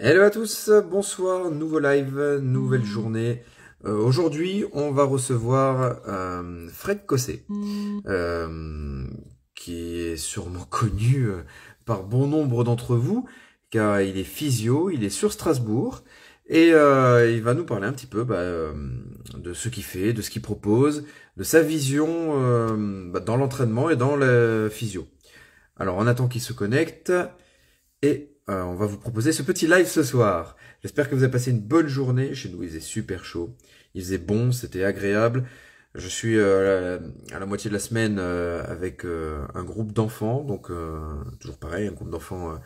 Hello à tous, bonsoir, nouveau live, nouvelle journée. Euh, Aujourd'hui, on va recevoir euh, Fred Cossé, euh, qui est sûrement connu euh, par bon nombre d'entre vous, car il est physio, il est sur Strasbourg, et euh, il va nous parler un petit peu bah, euh, de ce qu'il fait, de ce qu'il propose, de sa vision bah, dans l'entraînement et dans la physio. Alors, on attend qu'il se connecte, et euh, on va vous proposer ce petit live ce soir. J'espère que vous avez passé une bonne journée. Chez nous, il faisait super chaud. Il faisait bon, c'était agréable. Je suis euh, à, la, moitié de la semaine euh, avec euh, un groupe d'enfants, donc euh, toujours pareil, un groupe d'enfants euh,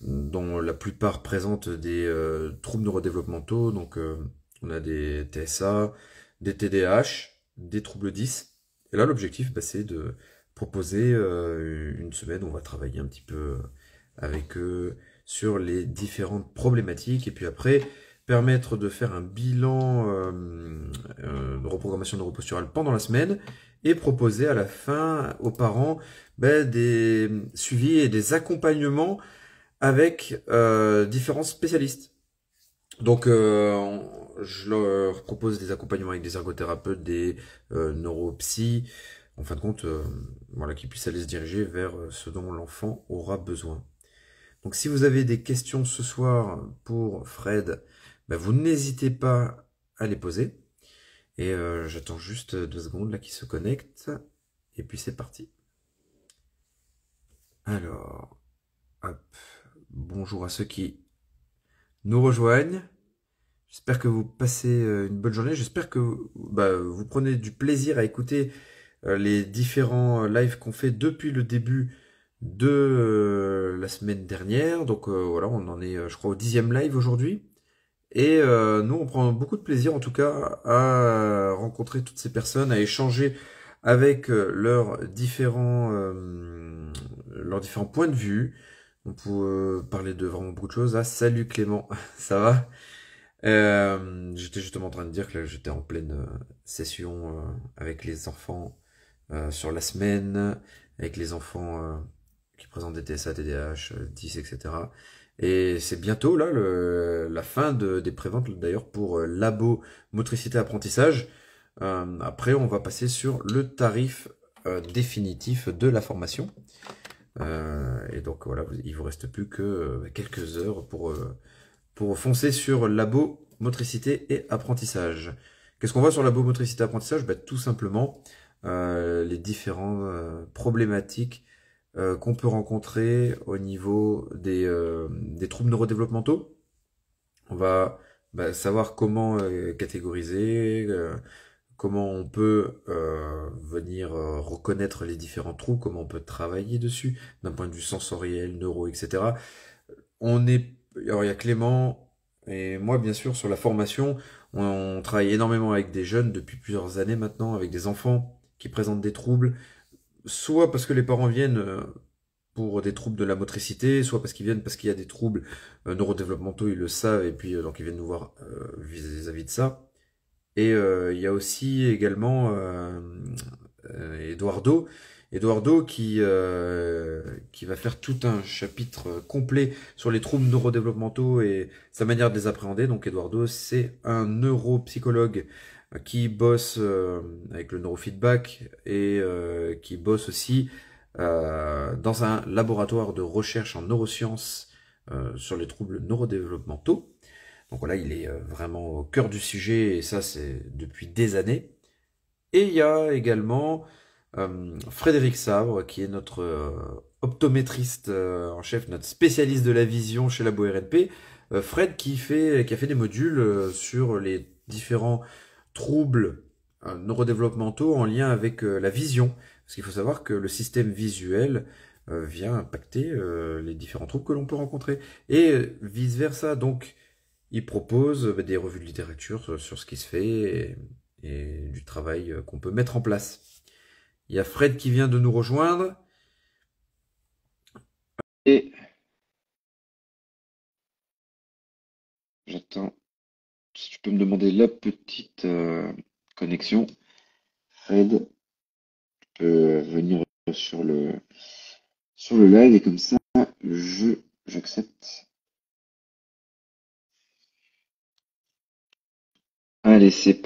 dont la plupart présentent des troubles neurodéveloppementaux. Donc, on a des TSA, des TDAH, des troubles 10. Et là, l'objectif, bah, c'est de proposer une semaine où on va travailler un petit peu avec eux sur les différentes problématiques et puis après permettre de faire un bilan euh, euh, de reprogrammation neuroposturale pendant la semaine et proposer à la fin aux parents ben, des suivis et des accompagnements avec euh, différents spécialistes. Donc euh, je leur propose des accompagnements avec des ergothérapeutes, des euh, neuropsy, en fin de compte, voilà, qu'ils puissent aller se diriger vers ce dont l'enfant aura besoin. Donc si vous avez des questions ce soir pour Fred, ben, vous n'hésitez pas à les poser. Et euh, j'attends juste deux secondes là qu'il se connecte. Et puis c'est parti. Alors, hop. Bonjour à ceux qui nous rejoignent. J'espère que vous passez euh, une bonne journée. J'espère que bah, vous prenez du plaisir à écouter euh, les différents lives qu'on fait depuis le début de euh, la semaine dernière. Donc euh, voilà, on en est, euh, je crois, au dixième live aujourd'hui. Et euh, nous, on prend beaucoup de plaisir, en tout cas, à rencontrer toutes ces personnes, à échanger avec euh, leurs différents, euh, leurs différents points de vue. On peut parler de vraiment beaucoup de choses. Ah, salut Clément, ça va? J'étais justement en train de dire que j'étais en pleine session avec les enfants sur la semaine, avec les enfants euh, qui présentent des TSA, euh, 10, etc. Et c'est bientôt là la fin de, des préventes d'ailleurs pour euh, labo motricité apprentissage. Euh, après, on va passer sur le tarif euh, définitif de la formation. Euh, et donc voilà, vous- il vous reste plus que euh, quelques heures pour euh, pour foncer sur labo motricité et apprentissage. Qu'est-ce qu'on voit sur labo motricité apprentissage? Ben, Tout simplement euh, les différentes euh, problématiques euh, qu'on peut rencontrer au niveau des, euh, des troubles neurodéveloppementaux. On va bah, savoir comment euh, catégoriser, euh, comment on peut venir reconnaître les différents troubles, comment on peut travailler dessus d'un point de vue sensoriel, neuro, etc. On est, alors il y a Clément et moi bien sûr sur la formation, on, on travaille énormément avec des jeunes depuis plusieurs années maintenant, avec des enfants qui présentent des troubles, soit parce que les parents viennent euh, pour des troubles de la motricité, soit parce qu'ils viennent parce qu'il y a des troubles euh, neurodéveloppementaux, ils le savent, et puis euh, donc ils viennent nous voir vis-à-vis de ça. Et il y a aussi également Eduardo, Eduardo qui, qui va faire tout un chapitre complet sur les troubles neurodéveloppementaux et sa manière de les appréhender. Donc Eduardo, c'est un neuropsychologue qui bosse euh, avec le neurofeedback et euh, qui bosse aussi euh, dans un laboratoire de recherche en neurosciences sur les troubles neurodéveloppementaux. Donc voilà, il est vraiment au cœur du sujet et ça c'est depuis des années. Et il y a également euh, Frédéric Sabre qui est notre euh, optométriste euh, en chef, notre spécialiste de la vision chez Labo RNP. Fred qui fait qui a fait des modules sur les différents troubles euh, neurodéveloppementaux en lien avec euh, la vision. Parce qu'il faut savoir que le système visuel euh, vient impacter euh, les différents troubles que l'on peut rencontrer. Et vice-versa. Donc, il propose des revues de littérature sur, ce qui se fait et, du travail qu'on peut mettre en place. Il y a Fred qui vient de nous rejoindre. Et j'attends si tu peux me demander la petite euh, connexion, Fred, tu peux euh, venir sur le, sur le live et comme ça, je, j'accepte. Allez, c'est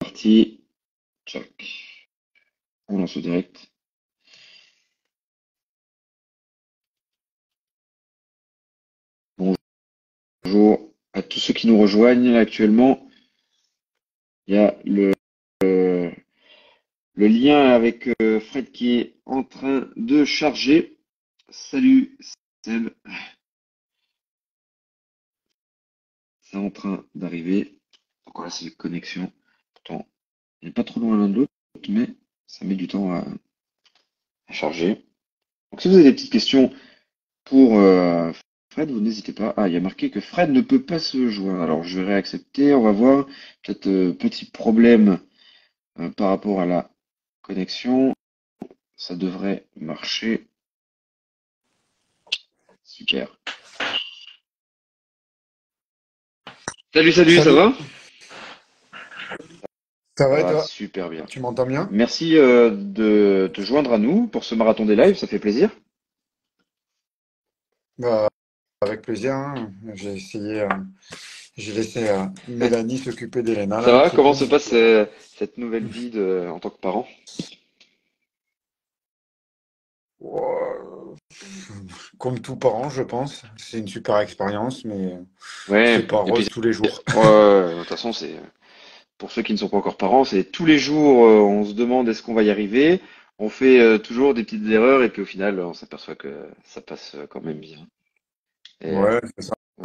parti. Tchac. On lance le direct. Bonjour à tous ceux qui nous rejoignent actuellement. Il y a le, lien avec euh, Fred qui est en train de charger. Salut. C'est en train d'arriver. Donc voilà, c'est la connexion. Pourtant, on n'est pas trop loin l'un de l'autre, mais ça met du temps à, à charger. Donc si vous avez des petites questions pour euh, Fred, vous n'hésitez pas. Ah, il y a marqué que Fred ne peut pas se joindre. Alors je vais réaccepter, on va voir. Peut-être euh, petit problème euh, par rapport à la connexion. Ça devrait marcher. Super. Salut, salut, ça Salut, va? ça va et Ça va toi? super bien. Tu m'entends bien? Merci euh, de te joindre à nous pour ce marathon des lives, ça fait plaisir. Bah, avec plaisir. hein. J'ai essayé, euh, j'ai laissé euh, Mélanie s'occuper d'Elena Ça va? Comment se passe euh, cette nouvelle vie de, en tant que parent? Comme tout parent, je pense. C'est une super expérience, mais Ouais, c'est pas rose tous les jours. de toute façon, c'est pour ceux qui ne sont pas encore parents, c'est tous les jours, on se demande est-ce qu'on va y arriver. On fait toujours des petites erreurs et puis au final, on s'aperçoit que ça passe quand même bien. Et euh, Ouais,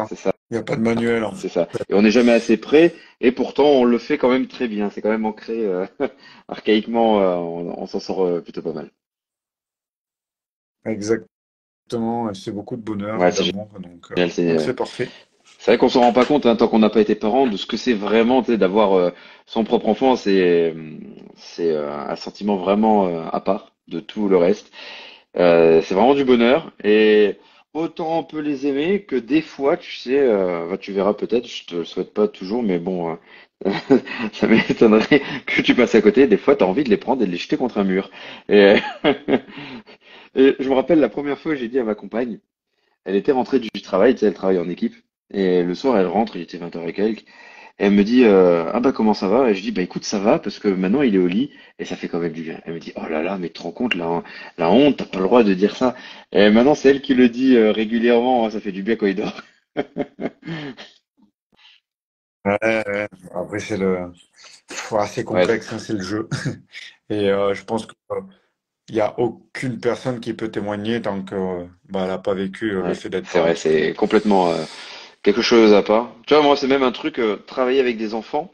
c'est ça. Il n'y a pas de manuel en c'est ça. Et on n'est jamais assez prêt et pourtant on le fait quand même très bien. C'est quand même ancré euh, archaïquement, euh, on, on s'en sort plutôt pas mal. Exactement. C'est beaucoup de bonheur Ouais, c'est donc parfait. C'est vrai qu'on s'en rend pas compte hein, tant qu'on n'a pas été parent de ce que c'est vraiment, d'avoir euh, son propre enfant. C'est c'est euh, un sentiment vraiment euh, à part de tout le reste. C'est vraiment du bonheur et autant on peut les aimer que des fois, tu sais, euh, tu verras peut-être, je te le souhaite pas toujours, mais bon, euh, ça m'étonnerait que tu passes à côté. Des fois, tu as envie de les prendre et de les jeter contre un mur. Et, je me rappelle la première fois, j'ai dit à ma compagne. Elle était rentrée du travail, tu sais, elle travaille en équipe. Et le soir, elle rentre, il était 20h et quelques. Et elle me dit, euh, ah bah comment ça va? Et je dis, bah écoute, ça va, parce que maintenant il est au lit, et ça fait quand même du bien. Elle me dit, oh là là, mais tu te rends compte, la, la honte, t'as pas le droit de dire ça. Et maintenant, c'est elle qui le dit euh, régulièrement, ça fait du bien quand il dort. Ouais, ouais. Après, c'est le, Ouais, complexe, hein, c'est le jeu. Et euh, je pense que il n'y a aucune personne qui peut témoigner tant que euh, bah, elle n'a pas vécu le fait d'être c'est vrai, c'est complètement quelque chose à part. Tu vois, moi, c'est même un truc, euh, travailler avec des enfants.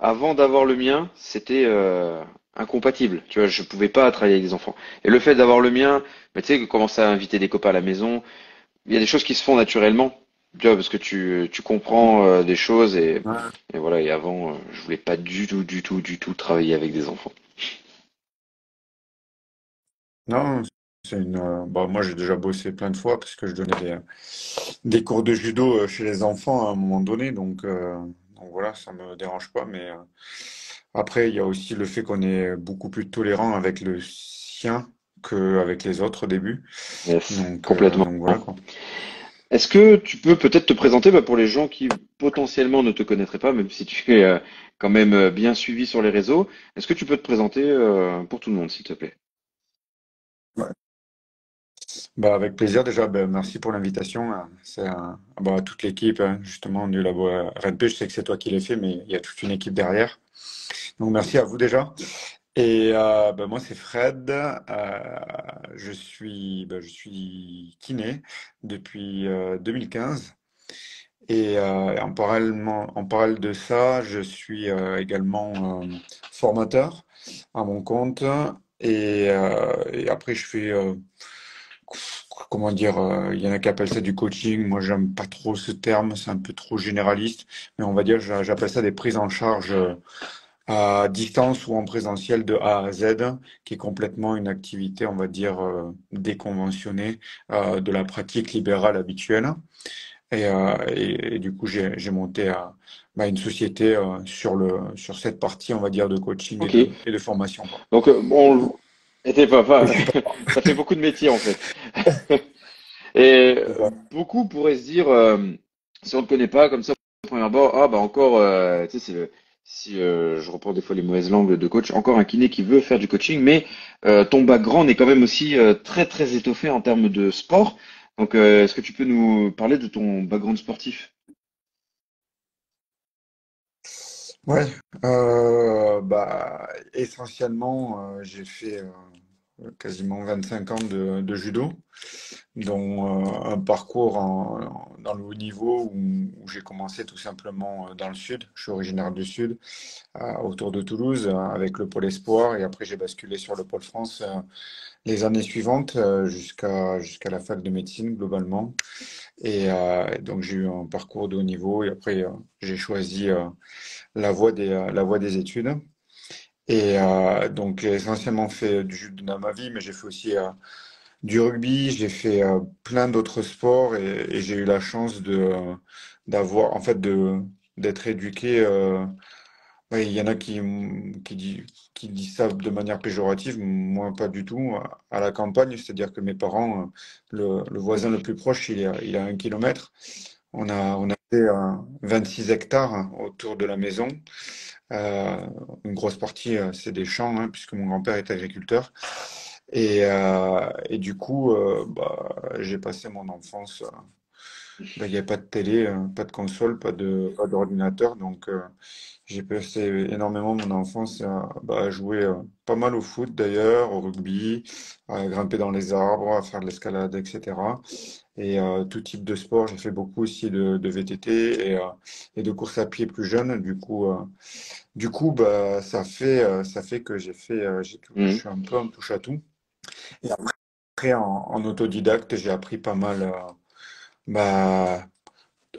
Avant d'avoir le mien, c'était euh, incompatible. Tu vois, je pouvais pas travailler avec des enfants. Et le fait d'avoir le mien, bah, tu sais, commencer à inviter des copains à la maison, il y a des choses qui se font naturellement. Tu vois, parce que tu, tu comprends euh, des choses et, Ouais. et voilà. Et avant, euh, je voulais pas du tout, du tout, du tout travailler avec des enfants. Non, une. euh, bah, moi, j'ai déjà bossé plein de fois parce que je donnais des, des cours de judo euh, chez les enfants à un moment donné, donc, euh, donc voilà, ça me dérange pas. Mais euh, après, il y a aussi le fait qu'on est beaucoup plus tolérant avec le sien qu'avec les autres au début. Yes, Donc, euh, complètement. donc voilà quoi. Est-ce que tu peux peut-être te présenter bah, pour les gens qui potentiellement ne te connaîtraient pas, même si tu es quand même bien suivi sur les réseaux, est-ce que tu peux te présenter pour tout le monde, s'il te plaît? Ouais. Bah, avec plaisir déjà, ben, merci pour l'invitation. C'est un- bah, toute l'équipe, hein, justement, du labo euh, RNP, je sais que c'est toi qui l'as fait, mais il y a toute une équipe derrière. Donc merci à vous déjà. Et euh, ben, moi c'est Fred, Euh, je suis, je suis kiné depuis euh, 2015 et en parallèlement, en parallèle de ça, je suis également formateur à mon compte et, et après je fais comment dire, euh, il y en a qui appellent ça du coaching. Moi, j'aime pas trop ce terme, c'est un peu trop généraliste, mais on va dire, j'a- j'appelle ça des prises en charge euh, à distance ou en présentiel de A à Z, qui est complètement une activité, on va dire, euh, déconventionnée euh, de la pratique libérale habituelle. Et, euh, et, et du coup, j'ai monté euh, bah, une société euh, sur le sur cette partie, on va dire, de coaching et de et de formation. Donc, euh, bon, et t'es pas. ça fait beaucoup de métiers en fait. Et beaucoup pourraient se dire, euh, si on ne connaît pas comme ça, au premier abord, ah bah encore, euh, tu sais, c'est si euh, je reprends des fois les mauvaises langues de coach, encore un kiné qui veut faire du coaching, mais euh, ton background est quand même aussi euh, très très étoffé en termes de sport. Donc, euh, est-ce que tu peux nous parler de ton background sportif? Ouais, euh, bah, essentiellement, euh, j'ai fait euh, quasiment 25 ans de, judo, dont euh, un parcours dans le haut niveau où, j'ai commencé tout simplement dans le sud. Je suis originaire du sud, autour de Toulouse, avec le pôle espoir, et après j'ai basculé sur le pôle France les années suivantes euh, jusqu'à la fac de médecine globalement. Et euh, donc j'ai eu un parcours de haut niveau, et après euh, j'ai choisi la voie des, la voie des études. Et donc, j'ai essentiellement fait du judo dans ma vie, mais j'ai fait aussi du rugby, j'ai fait plein d'autres sports et, et j'ai eu la chance d'avoir, en fait, d'être éduqué. Euh, ouais, il y en a qui m- qui dit, qui disent ça de manière péjorative, moi pas du tout. À la campagne, c'est-à-dire que mes parents, euh, le, le voisin le plus proche, il est, il est à un kilomètre. On a on a fait euh, six hectares hein, autour de la maison. Euh, une grosse partie, euh, c'est des champs, hein, puisque mon grand-père est agriculteur. Et, euh, et du coup, euh, bah, j'ai passé mon enfance. euh, bah, il n'y avait pas de télé, euh, pas de console, pas de, pas d'ordinateur. Donc, euh, j'ai passé énormément mon enfance à, bah, à jouer euh, pas mal au foot d'ailleurs, au rugby, à grimper dans les arbres, à faire de l'escalade, etc. Et euh, tout type de sport. J'ai fait beaucoup aussi de, de VTT et, euh, et de course à pied plus jeune. Du coup, euh, du coup, bah, ça fait, euh, ça fait que j'ai fait, euh, j'ai tout, je Mhm. suis un peu un touche à tout. Et après, en, en autodidacte, j'ai appris pas mal, euh, bah,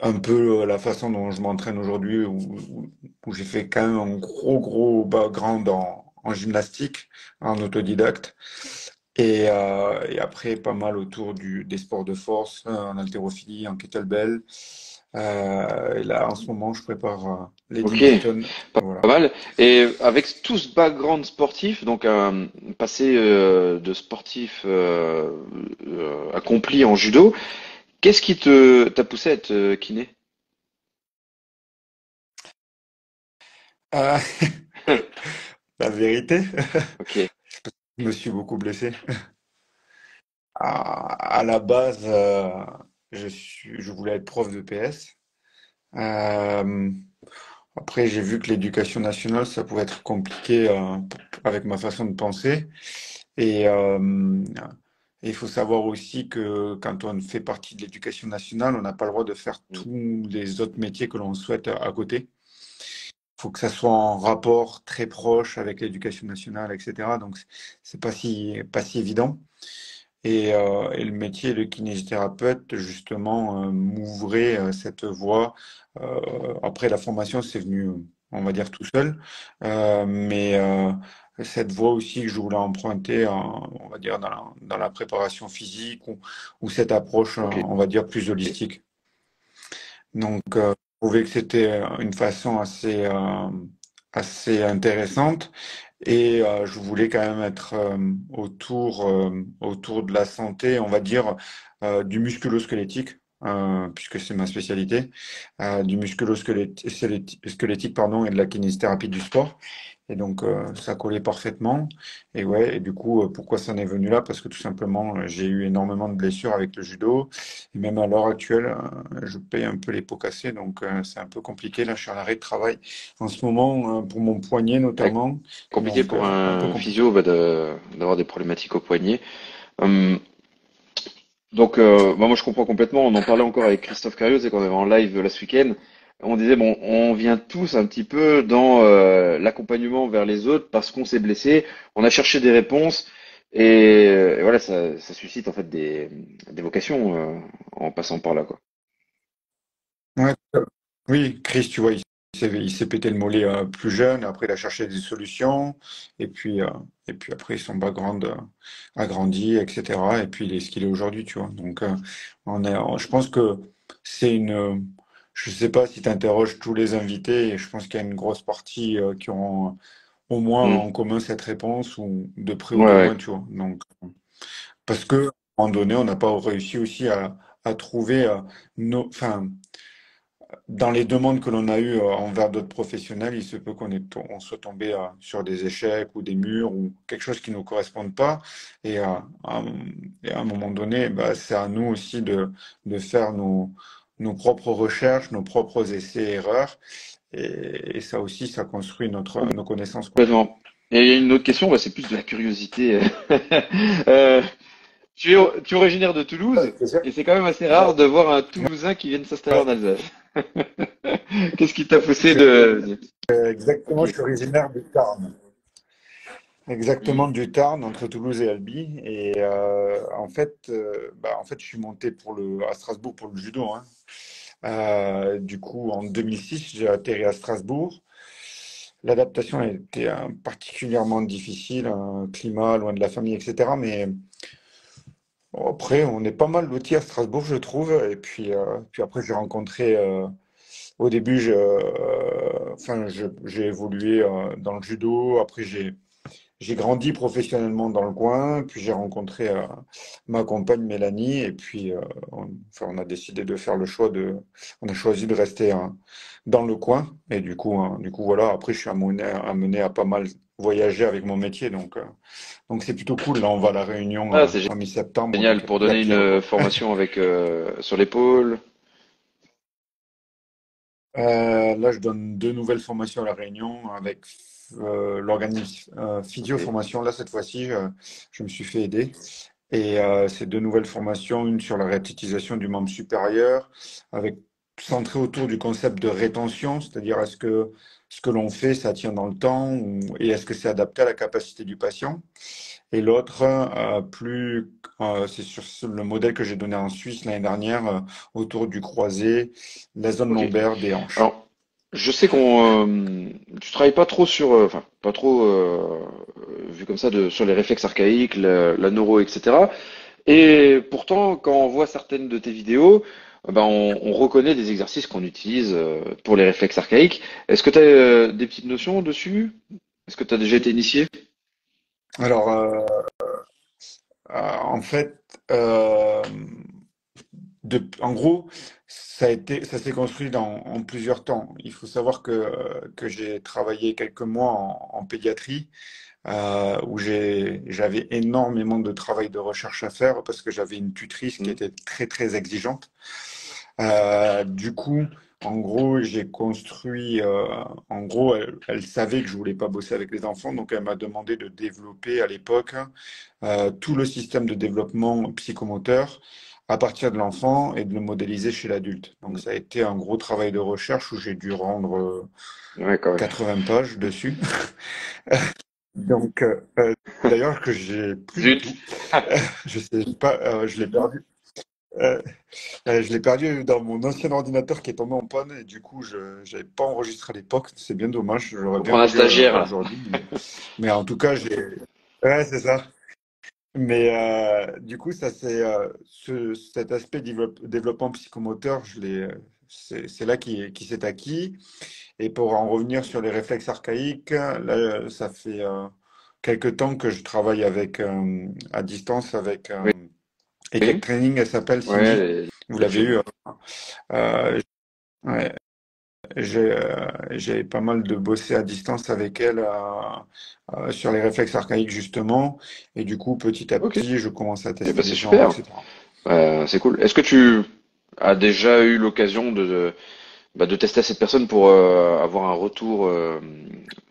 un peu euh, la façon dont je m'entraîne aujourd'hui, où, où- où j'ai fait quand même un gros, gros background en, en gymnastique, en autodidacte. Et, euh, et après, pas mal autour du, des sports de force, euh, en haltérophilie, en kettlebell. Euh, et là, en ce moment, je prépare euh, les Ok, 10 000 tonnes. pas, Voilà. mal. Et avec tout ce background sportif, donc un passé euh, de sportif euh, euh, accompli en judo, qu'est-ce qui te t'a poussé à être kiné? Euh, la vérité, Ok. je me suis beaucoup blessé. À, à la base, euh, je suis, je voulais être prof de PS. Euh, après, j'ai vu que l'éducation nationale, ça pouvait être compliqué euh, avec ma façon de penser. Et euh, il faut savoir aussi que quand on fait partie de l'éducation nationale, on n'a pas le droit de faire Mm. tous les autres métiers que l'on souhaite à côté. Il faut que ça soit en rapport très proche avec l'éducation nationale, etc. Donc, c'est pas si, pas si évident. Et, euh, et le métier de kinésithérapeute, justement, euh, m'ouvrait euh, cette voie. Après, la formation, c'est venu, on va dire, tout seul. Mais cette voie aussi que je voulais emprunter, en- on va dire, dans la, dans la préparation physique ou, ou cette approche, euh, on va dire, plus holistique. Donc, euh, je trouvais que c'était une façon assez, euh, assez intéressante et euh, je voulais quand même être euh, autour, euh, autour de la santé, on va dire, euh, du musculo-squelettique, euh, puisque c'est ma spécialité, euh, du musculo-squelettique, squelettique, pardon, et de la kinésithérapie du sport. Et donc, euh, ça collait parfaitement. Et ouais, et du coup, euh, pourquoi ça en est venu là? Parce que tout simplement, euh, j'ai eu énormément de blessures avec le judo. Et même à l'heure actuelle, euh, je paye un peu les pots cassés. Donc, c'est un peu compliqué. Là, je suis en arrêt de travail en ce moment, pour mon poignet Ouais, notamment. compliqué Donc, pour un un physio bah, de- d'avoir des problématiques au poignet. Hum, donc, bah, moi, je comprends complètement. On en parlait encore avec Christophe Cario, c'est qu'on avait en live là ce week-end. On disait, bon, on vient tous un petit peu dans euh, l'accompagnement vers les autres parce qu'on s'est blessé. On a cherché des réponses et, euh, voilà, ça, ça suscite en fait des, des vocations euh, en passant par là, quoi. Oui, Chris, tu vois, il s'est pété le mollet plus jeune. Après, il a cherché des solutions. Et puis, et puis après, son background a grandi, etc. Et puis, il est ce qu'il est aujourd'hui, tu vois. Donc, on est, je pense que c'est une. Je sais pas si tu interroges tous les invités. Et je pense qu'il y a une grosse partie euh, qui auront au moins Hum. en commun cette réponse, ou de près ou de loin, tu vois. Donc, parce que, à un moment donné, on n'a pas réussi aussi à, à trouver euh, nos, enfin, dans les demandes que l'on a eues euh, envers d'autres professionnels, il se peut qu'on on soit tombé euh, sur des échecs ou des murs ou quelque chose qui ne nous corresponde pas. Et, euh, à un moment donné, bah, c'est à nous aussi de, de faire nos, nos propres recherches, nos propres essais-erreurs. Et, et, ça aussi, ça construit notre, nos connaissances. Complètement. Et une autre question, bah, c'est plus de la curiosité. euh, tu es, tu es originaire de Toulouse et c'est quand même assez rare de voir un Toulousain qui vienne s'installer en Alsace. Qu'est-ce qui t'a poussé de... Exactement, je suis originaire du Tarn. Exactement du Tarn, entre Toulouse et Albi. Et euh, en, fait, euh, bah, en fait, je suis monté pour le, à Strasbourg pour le judo. Hein. Euh, du coup, en 2006, j'ai atterri à Strasbourg. L'adaptation a été particulièrement difficile, un climat loin de la famille, etc. Mais après, on est pas mal lotis à Strasbourg, je trouve. Et puis, puis après, j'ai rencontré au début, je, euh, enfin, j'ai évolué euh, dans le judo. Après, j'ai j'ai grandi professionnellement dans le coin. Puis j'ai rencontré euh, ma compagne Mélanie. Et puis, on, enfin, on a décidé de faire le choix de. On a choisi de rester dans le coin. Et du coup, hein, du coup, voilà. Après, je suis amené, amené à pas mal voyager avec mon métier. Donc, donc c'est plutôt cool. Là, on va à la Réunion ah, en mi-septembre. Génial pour donner une formation avec sur l'épaule. Euh, là, je donne deux nouvelles formations à La Réunion avec euh, l'organisme euh, Physio Formation. Là, cette fois-ci, je, me suis fait aider. Et euh, c'est deux nouvelles formations, une sur la réathlétisation du membre supérieur, avec centré autour du concept de rétention, c'est-à-dire est-ce que ce que l'on fait, ça tient dans le temps et est-ce que c'est adapté à la capacité du patient? Et l'autre, euh, plus, euh, c'est sur le modèle que j'ai donné en Suisse l'année dernière, euh, autour du croisé, la zone okay. lombaire des hanches. Alors, je sais qu'on, euh, tu travailles pas trop sur, euh, enfin, pas trop vu comme ça, de, sur les réflexes archaïques, la, la, neuro, etc. Et pourtant, quand on voit certaines de tes vidéos, ben on, on reconnaît des exercices qu'on utilise pour les réflexes archaïques. Est-ce que tu as des petites notions dessus? Est-ce que tu as déjà été initié? Alors, euh, euh, en fait, euh, de, en gros, ça a été, ça s'est construit dans, en plusieurs temps. Il faut savoir que, que j'ai travaillé quelques mois en, en pédiatrie, euh, où j'avais énormément de travail de recherche à faire parce que j'avais une tutrice qui Mmh. était très, très exigeante. Euh, du coup, en gros, j'ai construit, euh, en gros, elle, elle savait que je voulais pas bosser avec les enfants, donc elle m'a demandé de développer à l'époque tout le système de développement psychomoteur à partir de l'enfant et de le modéliser chez l'adulte. Donc ça a été un gros travail de recherche où j'ai dû rendre euh, Ouais, quand même. 80 pages dessus. Donc, euh, euh, d'ailleurs, que j'ai plus. Je sais pas, euh, je l'ai perdu. Euh, euh, je l'ai perdu dans mon ancien ordinateur qui est tombé en panne et du coup, je n'avais pas enregistré à l'époque. C'est bien dommage. J'aurais bien un stagiaire, aujourd'hui. Mais, mais en tout cas, j'ai. Ouais, c'est ça. Mais euh, du coup, ça c'est euh, ce, cet aspect développe- développement psychomoteur, je l'ai, euh, c'est là qui, qui s'est acquis. Et pour en revenir sur les réflexes archaïques, là, ça fait euh, quelque temps que je travaille avec à distance avec Oui. Training, elle s'appelle Ouais, Vous l'avez eu. ouais. J'ai euh, j'ai pas mal de bossé à distance avec elle euh, euh, sur les réflexes archaïques justement. Et du coup, petit à petit, je commence à tester des c'est super. c'est cool. Est-ce que tu as déjà eu l'occasion de, de, bah, de tester cette personne pour avoir un retour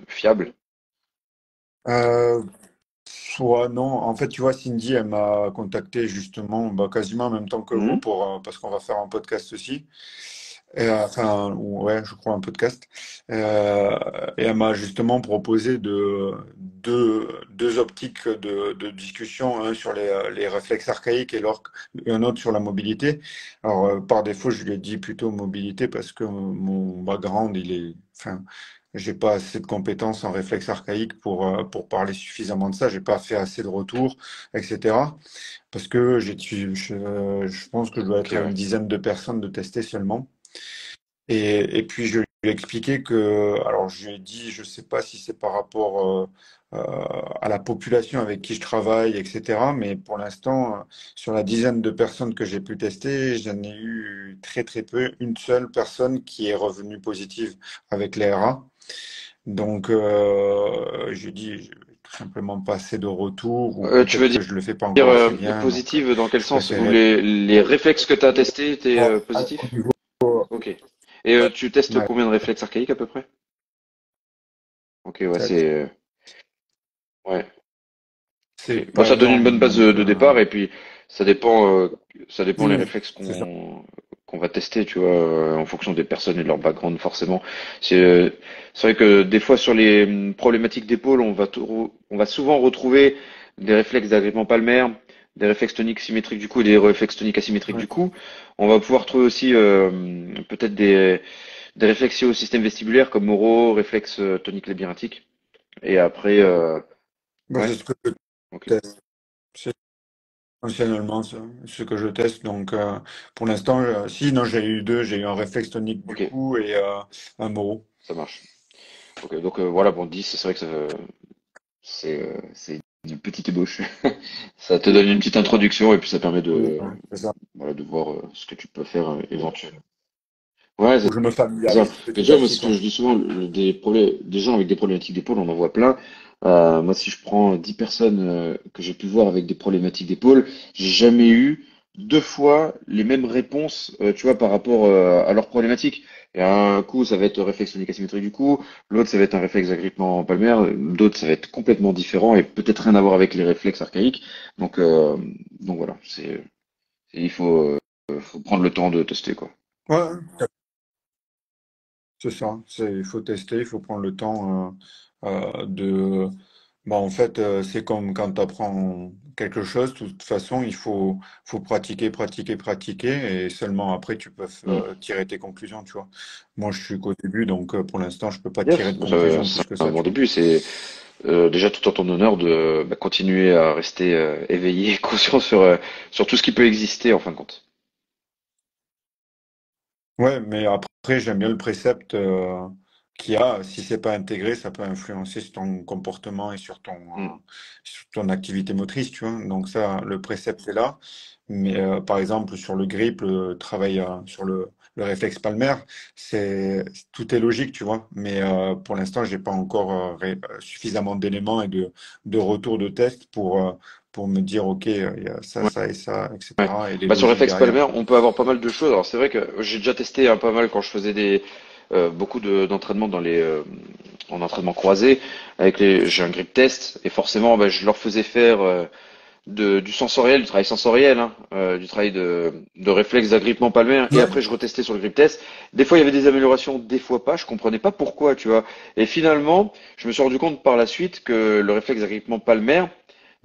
fiable? Soit non. En fait, tu vois, Cindy, elle m'a contacté justement bah, quasiment en même temps que vous Mhm. pour, parce qu'on va faire un podcast aussi. Et, euh, enfin, ou- ouais, je crois un podcast. Euh, et elle m'a justement proposé de, deux, deux optiques de, de discussion, un sur les, les réflexes archaïques et et un autre sur la mobilité. Alors, euh, par défaut, je lui ai dit plutôt mobilité parce que mon background, il est, enfin, j'ai pas assez de compétences en réflexes archaïques pour, euh, pour parler suffisamment de ça. J'ai pas fait assez de retours, etc. Parce que j'ai, je, je pense que je dois être une dizaine de personnes de tester seulement. Et, et puis je lui ai expliqué que, alors je lui ai dit, je sais pas si c'est par rapport euh, euh, à la population avec qui je travaille, etc. Mais pour l'instant, euh, sur la dizaine de personnes que j'ai pu tester, j'en ai eu très très peu, une seule personne qui est revenue positive avec les RA. Donc euh, je lui ai dit, je vais tout simplement pas assez de retours, ou Euh, tu veux dire que je le fais pas encore bien. Donc positive dans quel sens? Les, les réflexes que tu as testés étaient positifs? Ok. Et euh, tu testes ouais, combien de réflexes archaïques à peu près? Ok, ouais, c'est... euh, Ouais. C'est. Bon, ça donne une bonne base de, euh, départ et puis ça dépend, euh, ça dépend oui, les réflexes qu'on qu'on va tester, tu vois, euh, en fonction des personnes et de leur background forcément. C'est euh, c'est vrai que des fois sur les hum, problématiques d'épaule, on va tou- on va souvent retrouver des réflexes d'agrippement palmaire, des réflexes toniques symétriques du cou et des réflexes toniques asymétriques Ouais. du cou. On va pouvoir trouver aussi euh, peut-être des des réflexes au système vestibulaire comme Moro, réflexe euh, tonique labyrinthique. Et après, euh, ouais, c'est ce que je teste. C'est essentiellement ce, que je teste. Donc, euh, pour l'instant, si, non, j'ai eu deux. J'ai eu un réflexe tonique du ok, cou et un moro. ça marche. Ok, donc voilà, bon, 10, c'est vrai que ça, c'est une petite ébauche. Ça te donne une petite introduction et puis ça permet de, ouais, c'est ça. voilà, de voir euh, ce que tu peux faire euh, éventuellement. Ouais, je me familiarise Mais tu petit vois, à moi, ce que je dis souvent, des problèmes, des gens avec des problématiques d'épaule, on en voit plein. Euh, moi, si je prends 10 personnes euh, que j'ai pu voir avec des problématiques d'épaule, j'ai jamais eu deux fois les mêmes réponses, euh, tu vois, par rapport euh, à leurs problématiques. Et un coup, ça va être réflexe tonique asymétrique du cou, l'autre, ça va être un réflexe agrippement palmaire, d'autres, ça va être complètement différent et peut-être rien à voir avec les réflexes archaïques. Donc, euh, donc voilà, c'est, il faut, euh, faut prendre le temps de tester, quoi. Ouais, c'est ça. Il faut tester, il faut prendre le temps euh, euh, de. Bon, en fait, euh, c'est comme quand tu apprends quelque chose, de toute façon, il faut, faut pratiquer, pratiquer, pratiquer, et seulement après, tu peux Mm. euh, tirer tes conclusions, tu vois. Moi, je suis qu'au début, donc euh, pour l'instant, je peux pas tirer de ça- conclusions c'est un bon début. C'est déjà tout en ton honneur de bah, continuer à rester éveillé et conscient sur, sur tout ce qui peut exister en fin de compte. Ouais, mais après, j'aime bien le précepte y a, si c'est pas intégré, ça peut influencer sur ton comportement et sur ton, Mm. euh, sur ton activité motrice, tu vois. Donc ça, le précepte est là. Mais euh, par exemple, sur le grip, le travail euh, sur le, le réflexe palmaire, c'est, tout est logique, tu vois. Mais euh, pour l'instant, j'ai pas encore euh, ré- suffisamment d'éléments et de, de retours de test pour, euh, pour me dire, OK, il y a ça, Ouais. ça et ça, Ouais. etc. et les Bah, sur réflexe derrière. palmaire, on peut avoir pas mal de choses. Alors c'est vrai que j'ai déjà testé hein, pas mal quand je faisais des euh, beaucoup de d'entraînement dans les euh, en entraînement croisé avec les j'ai un grip test et forcément bah, je leur faisais faire euh, de, du sensoriel, du travail sensoriel, hein, euh, du travail de, de réflexe d'agrippement palmaire, et après je retestais sur le grip test. Des fois il y avait des améliorations, des fois pas, je comprenais pas pourquoi, tu vois. Et finalement, je me suis rendu compte par la suite que le réflexe d'agrippement palmaire,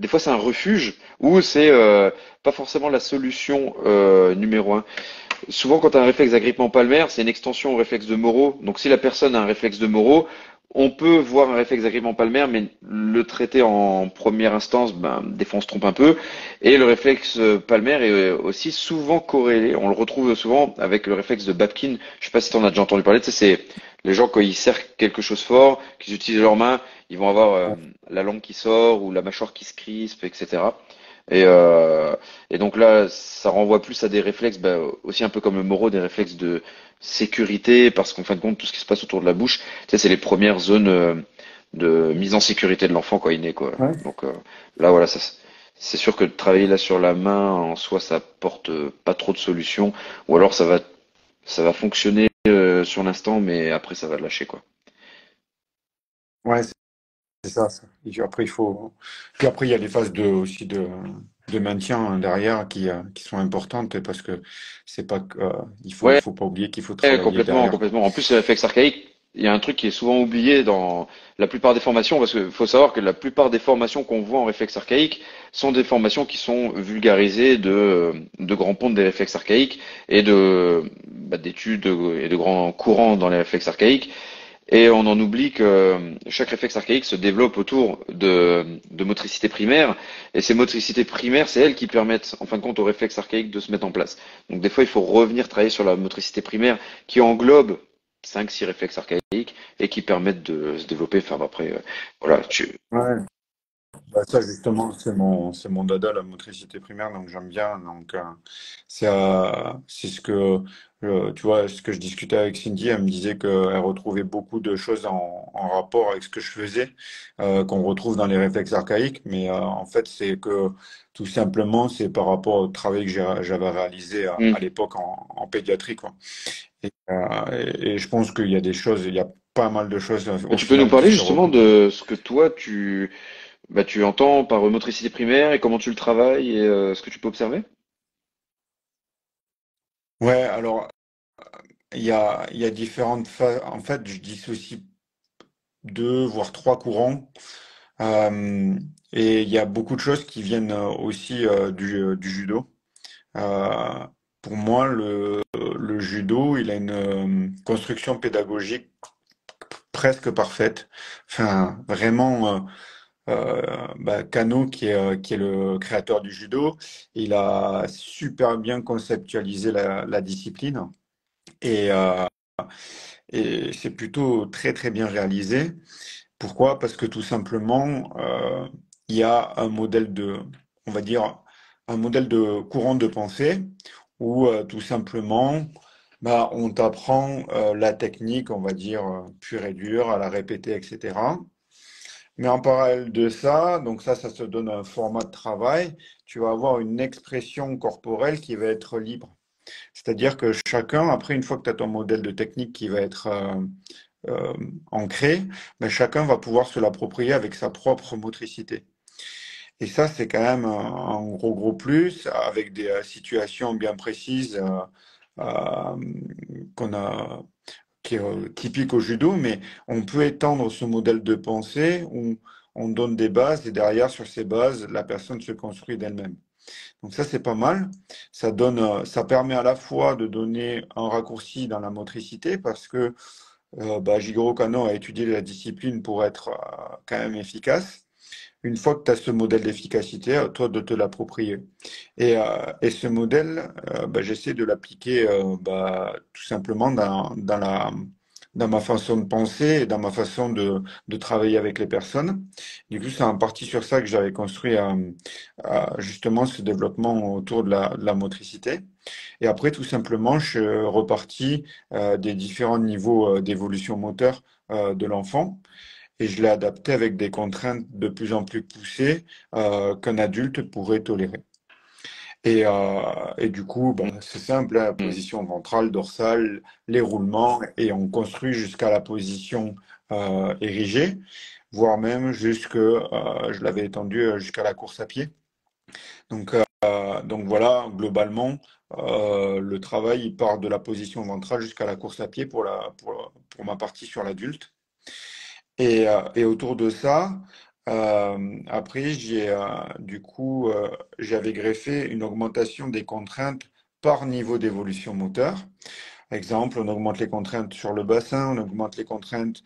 des fois c'est un refuge, ou c'est euh, pas forcément la solution euh, numéro un. Souvent, quand tu as un réflexe d'agrippement palmaire, c'est une extension au réflexe de Moreau. Donc, si la personne a un réflexe de Moreau, on peut voir un réflexe d'agrippement palmaire, mais le traiter en première instance, ben, des fois on se trompe un peu. Et le réflexe euh, palmaire est euh, aussi souvent corrélé, on le retrouve souvent avec le réflexe de Babkin. Je sais pas si tu en as déjà entendu parler, tu sais, c'est les gens quand ils serrent quelque chose fort, qu'ils utilisent leurs mains, ils vont avoir euh, la langue qui sort ou la mâchoire qui se crispe, etc. Et, euh, et donc là, ça renvoie plus à des réflexes, bah, aussi un peu comme le Moro, des réflexes de sécurité, parce qu'en fin de compte, tout ce qui se passe autour de la bouche, tu sais, c'est les premières zones euh, de mise en sécurité de l'enfant quand il naît, quoi. ouais, Donc euh, là, voilà, ça, c'est sûr que de travailler là sur la main, en soi, ça porte pas trop de solutions, ou alors ça va, ça va fonctionner euh, sur l'instant, mais après ça va lâcher, quoi. ouais, C'est ça, ça. Et puis après, il faut. Puis après, il y a les phases de, aussi de, de maintien derrière qui, euh, qui sont importantes parce que c'est pas euh, il faut, Ouais, faut pas oublier qu'il faut Ouais, travailler complètement, derrière, quoi. complètement. En plus, les réflexes archaïques, il y a un truc qui est souvent oublié dans la plupart des formations, parce qu'il faut savoir que la plupart des formations qu'on voit en réflexes archaïques sont des formations qui sont vulgarisées de, de grands ponts des réflexes archaïques et de, bah, d'études et de grands courants dans les réflexes archaïques. Et on en oublie que chaque réflexe archaïque se développe autour de, motricité primaire. Et ces motricités primaires, c'est elles qui permettent, en fin de compte, au réflexe archaïque de se mettre en place. Donc des fois, il faut revenir travailler sur la motricité primaire qui englobe cinq, six réflexes archaïques et qui permettent de se développer. Enfin, après, euh, voilà. Tu... Ouais. Bah, ça, justement, c'est mon, mon dada, la motricité primaire, donc j'aime bien. Donc, euh, c'est, euh, c'est ce que, euh, tu vois, ce que je discutais avec Cindy, elle me disait qu'elle retrouvait beaucoup de choses en, en rapport avec ce que je faisais, euh, qu'on retrouve dans les réflexes archaïques, mais euh, en fait, c'est que tout simplement, c'est par rapport au travail que j'avais réalisé à, Mm. à l'époque en, en pédiatrie, quoi. Et, et, et je pense qu'il y a des choses, il y a pas mal de choses tu peux nous parler justement de ce que toi, tu, bah, tu entends par motricité primaire et comment tu le travailles et ce que tu peux observer? Ouais, alors, il y a, il y a différentes phases. En fait, je dissocie deux, voire trois courants. Euh, et il y a beaucoup de choses qui viennent euh, aussi euh, du, du judo. Euh, pour moi, le, le judo, il a une euh, construction pédagogique presque parfaite. Enfin, vraiment, euh, bah, Kano, qui est, euh, qui est le créateur du judo, il a super bien conceptualisé la, discipline. Et, euh, et c'est plutôt très, très bien réalisé. Pourquoi? Parce que tout simplement, euh, il y a un modèle de, on va dire, un modèle de courant de pensée où tout simplement, bah, on t'apprend la technique, on va dire, pure et dure, à la répéter, etc. Mais en parallèle de ça, donc ça, ça se donne un format de travail, tu vas avoir une expression corporelle qui va être libre. C'est-à-dire que chacun, après, une fois que tu as ton modèle de technique qui va être euh, euh, ancré, ben, chacun va pouvoir se l'approprier avec sa propre motricité. Et ça, c'est quand même un, gros, gros plus, avec des euh, situations bien précises qu'on a, qui est euh, typique au judo, mais on peut étendre ce modèle de pensée où on donne des bases et derrière, sur ces bases, la personne se construit d'elle-même. Donc ça, c'est pas mal. Ça donne, euh, ça permet à la fois de donner un raccourci dans la motricité parce que euh, bah, Jigoro Kano a étudié la discipline pour être quand même efficace. Une fois que tu as ce modèle d'efficacité, à toi de te l'approprier. Et, euh, et ce modèle, euh, bah, j'essaie de l'appliquer euh, bah, tout simplement dans, dans la, dans ma façon de penser et dans ma façon de, de travailler avec les personnes. Du coup, c'est en partie sur ça que j'avais construit euh, euh, justement ce développement autour de la, de la motricité. Et après, tout simplement, je suis reparti des différents niveaux d'évolution moteur de l'enfant et je l'ai adapté avec des contraintes de plus en plus poussées euh, qu'un adulte pourrait tolérer. Et, euh, et du coup, bon, c'est simple, la Mm. position ventrale, dorsale, les roulements, et on construit jusqu'à la position euh, érigée, voire même jusque, je l'avais étendu jusqu'à la course à pied. Donc, donc voilà, globalement, euh, le travail il part de la position ventrale jusqu'à la course à pied pour la, pour, pour ma partie sur l'adulte. Et, euh, et autour de ça, euh, après, j'ai euh, du coup, j'avais greffé une augmentation des contraintes par niveau d'évolution moteur. Exemple, on augmente les contraintes sur le bassin, on augmente les contraintes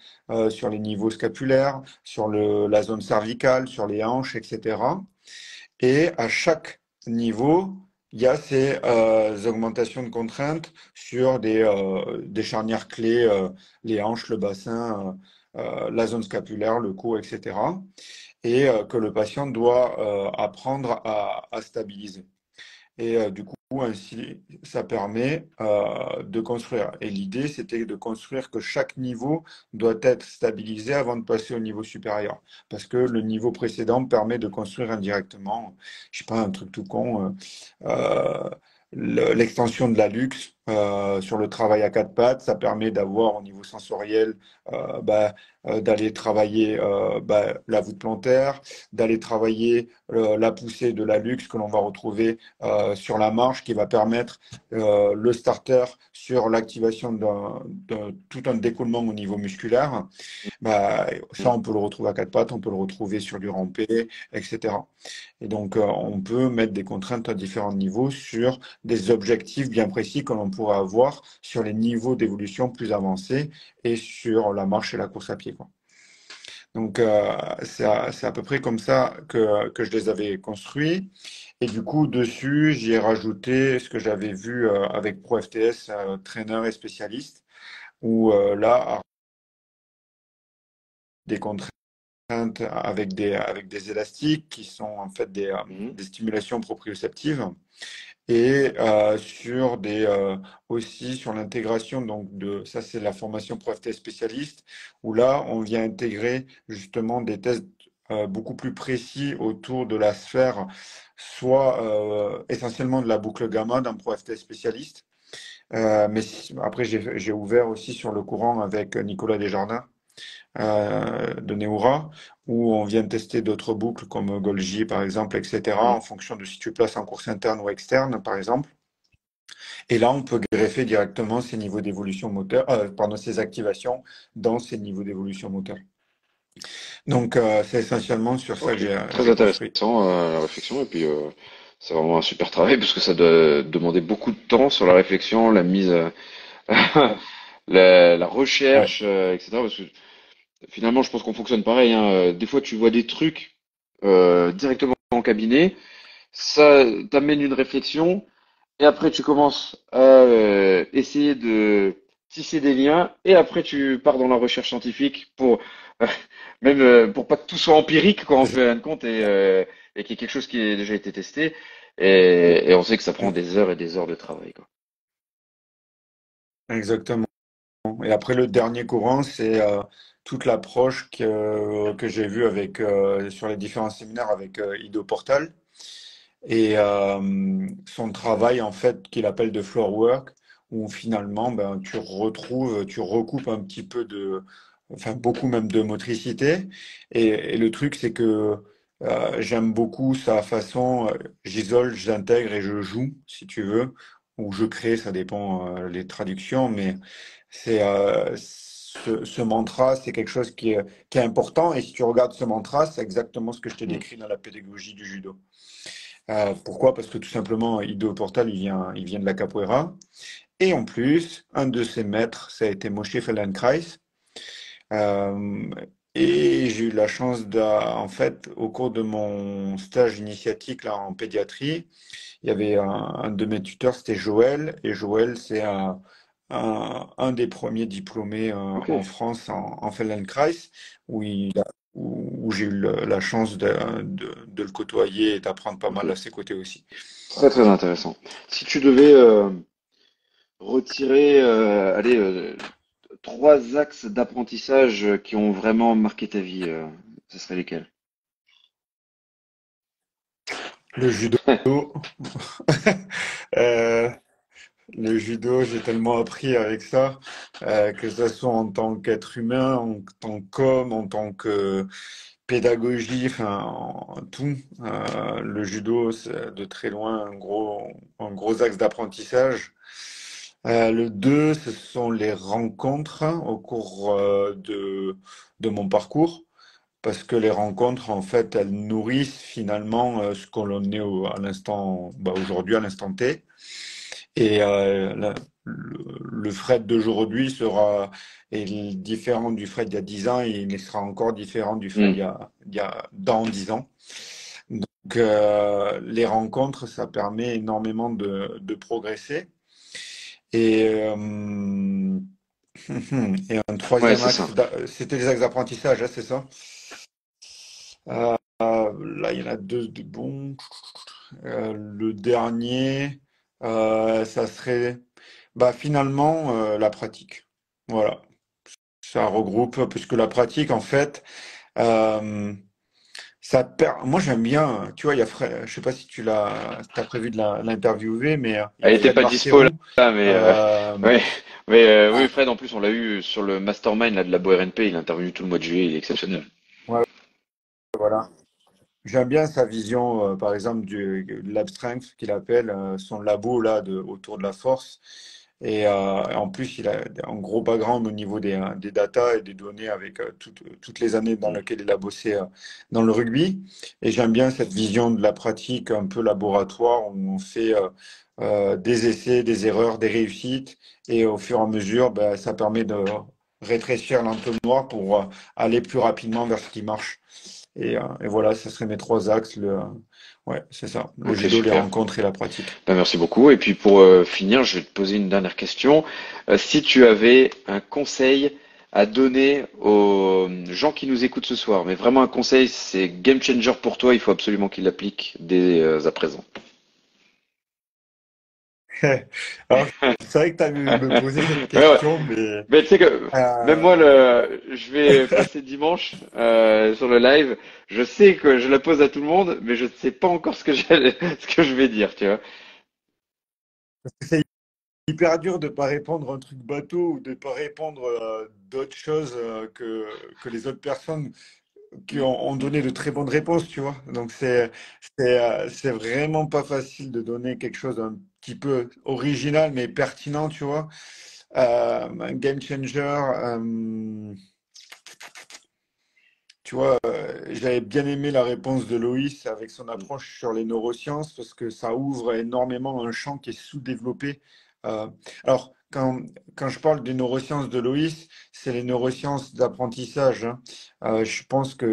sur les niveaux scapulaires, sur la zone cervicale, sur les hanches, etc. Et à chaque niveau, il y a ces augmentations de contraintes sur des, des charnières clés, les hanches, le bassin, la zone scapulaire, le cou, etc. Et euh, que le patient doit euh, apprendre à, stabiliser. Et euh, du coup, ainsi, ça permet euh, de construire. Et l'idée, c'était de construire que chaque niveau doit être stabilisé avant de passer au niveau supérieur. Parce que le niveau précédent permet de construire indirectement, je sais pas, un truc tout con, euh, euh, le- l'extension de la luxe euh, sur le travail à quatre pattes, ça permet d'avoir au niveau sensoriel euh, bah, euh, d'aller travailler euh, bah, la voûte plantaire, d'aller travailler la poussée de la luxe que l'on va retrouver euh, sur la marche qui va permettre le starter sur l'activation de tout un découlement au niveau musculaire. Bah, ça, on peut le retrouver à quatre pattes, on peut le retrouver sur du rampé, etc. Et donc, on peut mettre des contraintes à différents niveaux sur des objectifs bien précis que l'on peut pourrait avoir sur les niveaux d'évolution plus avancés et sur la marche et la course à pied, quoi. Donc, euh, c'est à, à, peu près comme ça que, que je les avais construits. Et du coup, dessus, j'y ai rajouté ce que j'avais vu euh, avec ProFTS, euh, traîneur et spécialiste, où euh, là, des contraintes avec des, avec des élastiques qui sont en fait des, mmh. des stimulations proprioceptives et euh, sur des euh, aussi sur l'intégration donc de ça c'est la formation ProFTS spécialiste où là on vient intégrer justement des tests euh, beaucoup plus précis autour de la sphère soit euh, essentiellement de la boucle gamma d'un ProFTS spécialiste. Euh, mais après j'ai ouvert aussi sur le courant avec Nicolas Desjardins de Neura, où on vient tester d'autres boucles comme Golgi par exemple, etc., en fonction de si tu places en course interne ou externe, par exemple. Et là, on peut greffer directement ces niveaux d'évolution moteur, euh, pardon, ces activations dans ces niveaux d'évolution moteur. Donc, euh, c'est essentiellement sur ça que j'ai. Très intéressant euh, la réflexion, et puis euh, c'est vraiment un super travail parce que ça doit demander beaucoup de temps sur la réflexion, la mise, la, la, recherche, ouais. etc. Parce que finalement, je pense qu'on fonctionne pareil. Hein. Euh, des fois, tu vois des trucs euh, directement en cabinet, ça t'amène une réflexion, et après, tu commences à euh, essayer de tisser des liens, et après, tu pars dans la recherche scientifique pour même euh, pour pas que tout soit empirique, quand on fait un compte, et, qu'il y ait quelque chose qui ait déjà été testé. Et, et, on sait que ça prend des heures et des heures de travail. Quoi. Exactement. Et après, le dernier courant, c'est euh, toute l'approche que, que j'ai vue avec, euh, sur les différents séminaires avec euh, Ido Portal. Et euh, son travail en fait qu'il appelle de floor work où finalement ben, tu retrouves, tu recoupes un petit peu de, enfin beaucoup même de motricité. Et, le truc c'est que j'aime beaucoup sa façon, j'isole, j'intègre et je joue si tu veux ou je crée, ça dépend les traductions, mais c'est ce, ce, mantra, c'est quelque chose qui est, qui est, important. Et si tu regardes ce mantra, c'est exactement ce que je t'ai mm. décrit dans la pédagogie du judo. Euh, pourquoi? Parce que tout simplement, Ido Portal, il vient, il vient de la capoeira. Et en plus, un de ses maîtres, ça a été Moshe Feldenkrais. Euh, et j'ai eu la chance en fait, au cours de mon stage initiatique là, en pédiatrie, il y avait un, un de mes tuteurs, c'était Joël. Et Joël, c'est un, un, un, des premiers diplômés euh, okay. en France en, en Feldenkrais, où, il a, où, où j'ai eu le, la chance de, de, de, le côtoyer et d'apprendre pas mal à ses côtés aussi. Très très intéressant. Si tu devais euh, retirer, euh, allez, trois axes d'apprentissage qui ont vraiment marqué ta vie, ce serait lesquels? Le judo. euh, le judo, j'ai tellement appris avec ça, euh, que ce soit en tant qu'être humain, en tant qu'homme, en tant que pédagogie, enfin, en tout. Euh, le judo, c'est de très loin un gros, un gros axe d'apprentissage. Euh, le 2, ce sont les rencontres au cours de, de mon parcours parce que les rencontres, en fait, elles nourrissent finalement ce qu'on est au, à l'instant, bah, aujourd'hui, à l'instant T. Et euh, la, le, Fred d'aujourd'hui sera est différent du Fred d'il y a 10 ans et il sera encore différent du Fred mmh. il, y a, il y a dans 10 ans. Donc, euh, les rencontres, ça permet énormément de, de progresser. Et, euh, et un troisième ouais, axe, c'était les axes d'apprentissage, hein, c'est ça? Euh, là, il y en a deux de bons. Le dernier, euh, ça serait bah, finalement euh, la pratique. Voilà. Ça regroupe, puisque la pratique, en fait, euh, ça per... Moi, j'aime bien, tu vois, il y a Fred, je sais pas si tu l'as as prévu de l'interviewer, mais. Elle n'était pas dispo là, mais. oui. Mais oui, Fred, en plus, on l'a eu sur le mastermind là, de la BoRNP, il est intervenu tout le mois de juillet, il est exceptionnel. Ouais, voilà. J'aime bien sa vision, euh, par exemple, du Lab Strength qu'il appelle, euh, son labo là de, autour de la force. Et euh, en plus, il a un gros background au niveau des, euh, des data et des données avec toutes, les années dans lesquelles il a bossé dans le rugby. Et j'aime bien cette vision de la pratique un peu laboratoire où on fait des essais, des erreurs, des réussites. Et au fur et à mesure, ben, ça permet de rétrécir l'entonnoir pour aller plus rapidement vers ce qui marche. Et, euh, et voilà, ce seraient mes trois axes. Le, ouais, c'est ça. Le Ok, judo, les rencontres et la pratique. Ben, merci beaucoup. Et puis pour euh, finir, je vais te poser une dernière question. Euh, si tu avais un conseil à donner aux gens qui nous écoutent ce soir, mais vraiment un conseil, c'est game changer pour toi, il faut absolument qu'ils l'appliquent dès euh, à présent. Alors, c'est vrai que tu as me, me posé cette Ouais, ouais. question, mais Mais tu sais que même euh, moi, le, je vais passer dimanche euh, sur le live. Je sais que je la pose à tout le monde, mais je ne sais pas encore ce que ce que je vais dire, tu vois. c'est hyper dur de ne pas répondre à un truc bateau ou de ne pas répondre à d'autres choses euh, que, que les autres personnes qui ont, donné de très bonnes réponses, tu vois. Donc, c'est, c'est, euh, c'est vraiment pas facile de donner quelque chose d'un petit peu original, mais pertinent, tu vois. Euh, un game changer, euh, tu vois, euh, j'avais bien aimé la réponse de Loïs avec son approche sur les neurosciences parce que ça ouvre énormément un champ qui est sous-développé. Euh, alors, quand, quand je parle des neurosciences de Loïs, c'est les neurosciences d'apprentissage. hein. Euh, je pense que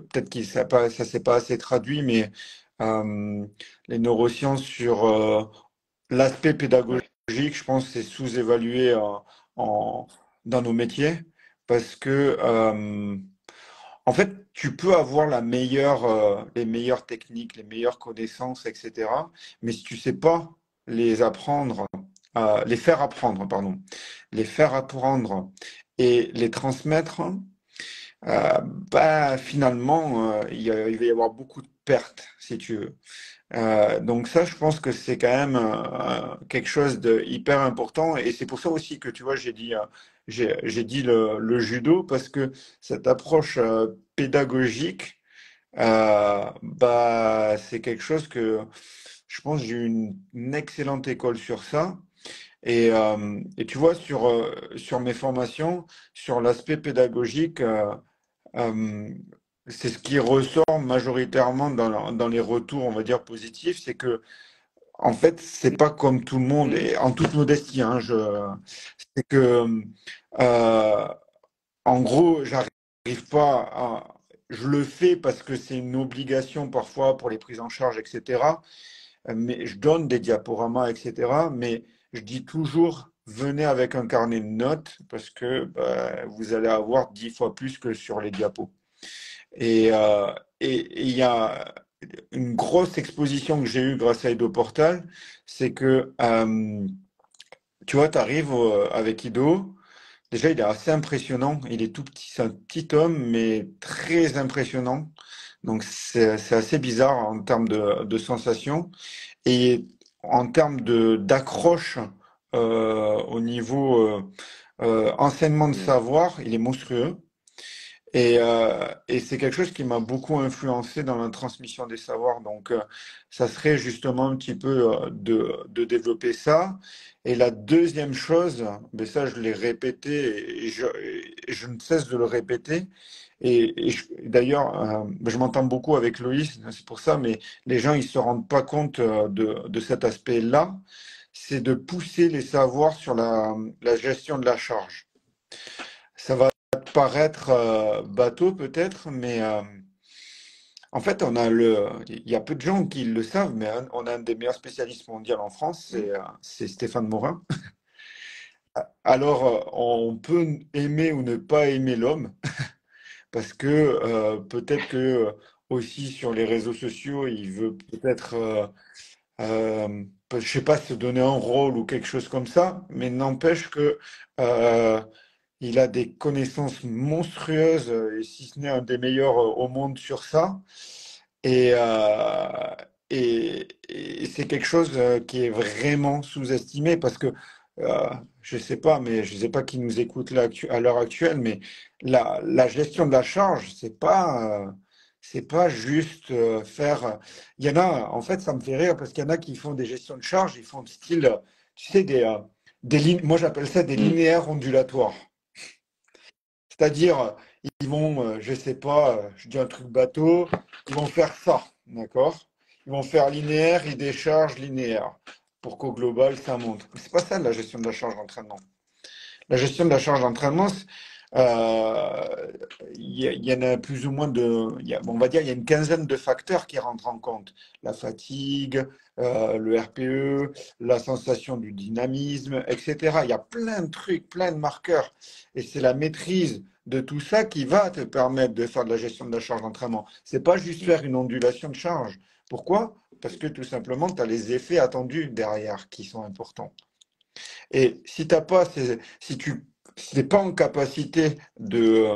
peut-être que ça ça s'est pas assez traduit, mais euh, les neurosciences sur l'aspect pédagogique, je pense c'est sous-évalué en- dans nos métiers parce que euh, en fait, tu peux avoir la meilleure, euh, les meilleures techniques, les meilleures connaissances, etc. Mais si tu sais pas les apprendre, euh, les faire apprendre, pardon, les faire apprendre et les transmettre, euh, bah, finalement, euh, il va y avoir beaucoup de pertes, si tu veux. Euh, donc ça, je pense que c'est quand même euh, quelque chose de hyper important et c'est pour ça aussi que tu vois, j'ai dit, euh, j'ai, dit le, le judo parce que cette approche euh, pédagogique, euh, bah, c'est quelque chose que je pense j'ai eu une, une excellente école sur ça. Et, et tu vois, sur, sur mes formations, sur l'aspect pédagogique, c'est ce qui ressort majoritairement dans, les retours, on va dire, positifs, c'est que en fait, c'est pas comme tout le monde, et en toute modestie, hein, c'est que, euh, en gros, j'arrive pas à, je le fais parce que c'est une obligation parfois pour les prises en charge, etc. Mais je donne des diaporamas, etc. Mais je dis toujours, venez avec un carnet de notes parce que bah, vous allez avoir dix fois plus que sur les diapos. Et euh, et- et il y a une grosse exposition que j'ai eue grâce à Edo Portal, c'est que euh, tu vois, tu arrives avec Ido, déjà il est assez impressionnant, il est tout petit, c'est un petit homme, mais très impressionnant. Donc c'est assez bizarre en termes de, de sensations. Et en termes de d'accroche euh, au niveau euh, euh, enseignement de Mhm. savoir, il est monstrueux. Et, euh, et c'est quelque chose qui m'a beaucoup influencé dans la transmission des savoirs. Donc, euh, ça serait justement un petit peu euh, de, de développer ça. Et la deuxième chose, mais ça, je l'ai répété et je, je ne cesse de le répéter. Et, et d'ailleurs, euh, je m'entends beaucoup avec Loïs, c'est pour ça, mais les gens, ils se rendent pas compte euh, de, de cet aspect-là. C'est de pousser les savoirs sur la, la gestion de la charge. Ça va paraître euh, bateau peut-être, mais euh, en fait, on a le, il y a peu de gens qui le savent, mais on a un des meilleurs spécialistes mondiaux en France, c'est euh, c'est Stéphane Morin. Alors, euh, on peut aimer ou ne pas aimer l'homme, parce que euh, peut-être que euh, aussi sur les réseaux sociaux, il veut peut-être, euh, euh, je sais pas, se donner un rôle ou quelque chose comme ça, mais n'empêche que euh, Il a des connaissances monstrueuses, euh, et si ce n'est un des meilleurs euh, au monde sur ça. Et, euh, et, et c'est quelque chose euh, qui est vraiment sous-estimé parce que, euh, je sais pas, mais je sais pas qui nous écoute là à l'heure actuelle, mais la, la gestion de la charge, c'est pas, euh, c'est pas juste euh, faire. Il y en a, en fait, ça me fait rire parce qu'il y en a qui font des gestions de charge, ils font style, tu sais, des, euh, des lignes, moi j'appelle ça des Mm. linéaires ondulatoires. C'est-à-dire, ils vont, euh, je sais pas, euh, je dis un truc bateau, ils vont faire ça, d'accord? Ils vont faire linéaire, ils déchargent linéaire pour qu'au global ça monte. Mais c'est pas ça la gestion de la charge d'entraînement. La gestion de la charge d'entraînement, euh, il y, en a plus ou moins de, on va dire, il y a une quinzaine de facteurs qui rentrent en compte. La fatigue, euh, le RPE, la sensation du dynamisme, etc. Il y a plein de trucs, plein de marqueurs. Et c'est la maîtrise de tout ça qui va te permettre de faire de la gestion de la charge d'entraînement. C'est pas juste faire une ondulation de charge. Pourquoi? Parce que tout simplement, tu as les effets attendus derrière qui sont importants. Et si t'as pas ces, si tu n'es pas en capacité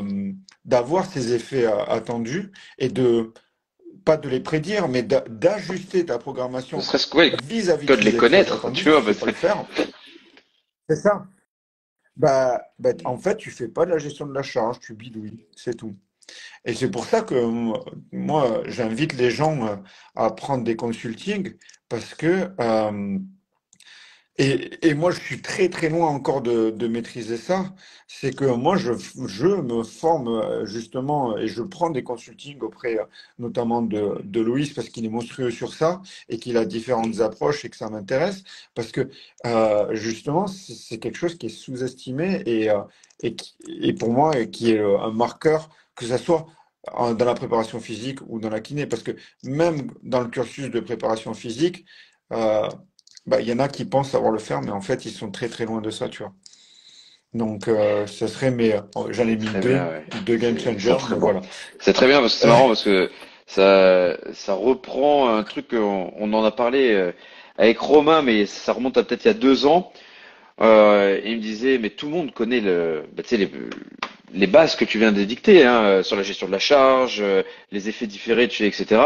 euh, d'avoir ces effets euh, attendus et de pas de les prédire, mais d'a- d'ajuster ta Ne programmation vis-à-vis que de les connaître, tu vois. C'est ça. Bah, bah, en fait, tu fais pas de la gestion de la charge, tu bidouilles, c'est tout. Et c'est pour ça que moi, j'invite les gens euh, à prendre des consultings parce que euh, Et, et moi, je suis très très loin encore de, de maîtriser ça. C'est que moi, je, je me forme euh, justement et je prends des consultings auprès euh, notamment de, de Loïs parce qu'il est monstrueux sur ça et qu'il a différentes approches et que ça m'intéresse. Parce que euh, justement, c'est quelque chose qui est sous-estimé et, euh, et, et pour moi, et qui est un marqueur, que ça soit dans la préparation physique ou dans la kiné. Parce que même dans le cursus de préparation physique, euh, bah, il y en a qui pensent savoir le faire, mais en fait, ils sont très très loin de ça, tu vois. Donc, euh, ce serait mes. oh, J'en ai mis deux, bien, ouais. deux game changers, bon. voilà. C'est très bien parce que c'est marrant parce que ça, ça reprend un truc qu'on on en a parlé euh, avec Romain, mais ça remonte à peut-être il y a deux ans. Euh, il me disait, mais tout le monde connaît le, bah, tu sais, les, les bases que tu viens d'édicter hein, euh, sur la gestion de la charge, euh, les effets différés, tu sais, etc.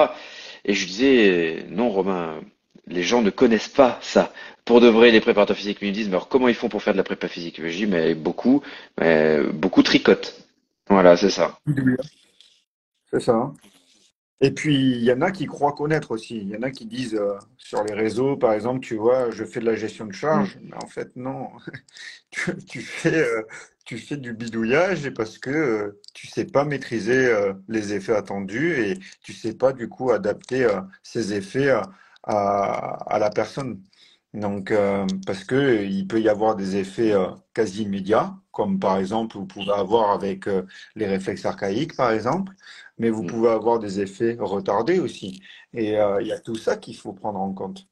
Et je lui disais, non, Romain, les gens ne connaissent pas ça. Pour de vrai, les préparateurs physiques me disent, mais alors comment ils font pour faire de la prépa physique? Je dis, mais beaucoup, mais beaucoup tricotent. Voilà, c'est ça. C'est ça. hein. Et puis, il y en a qui croient connaître aussi. Il y en a qui disent euh, sur les réseaux, par exemple, tu vois, je fais de la gestion de Mm. charge. Mais en fait, non. Tu, tu fais, euh, tu fais du bidouillage et parce que euh, tu sais pas maîtriser les effets attendus et tu sais pas, du coup, adapter ces effets à, à, à la personne. Donc, euh, parce que il peut y avoir des effets euh, quasi immédiats, comme par exemple, vous pouvez avoir avec euh, les réflexes archaïques, par exemple mais vous Mm. pouvez avoir des effets retardés aussi. Et euh, il y a tout ça qu'il faut prendre en compte.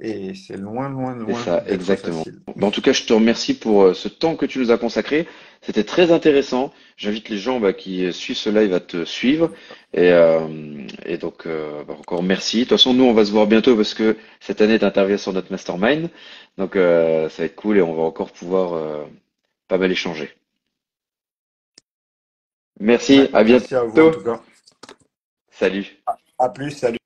Et c'est loin, loin, C'est loin ça, d'être exactement. Bon, en tout cas, je te remercie pour euh, ce temps que tu nous as consacré. C'était très intéressant. J'invite les gens bah, qui euh, suivent ce live à te suivre. Et, euh, et donc, euh, bah, encore merci. De toute façon, nous, on va se voir bientôt parce que cette année, tu interviens sur notre mastermind. Donc, euh, ça va être cool et on va encore pouvoir pas mal échanger. Merci, Ouais, à merci à vous en tout bientôt. cas. Salut. À plus, salut.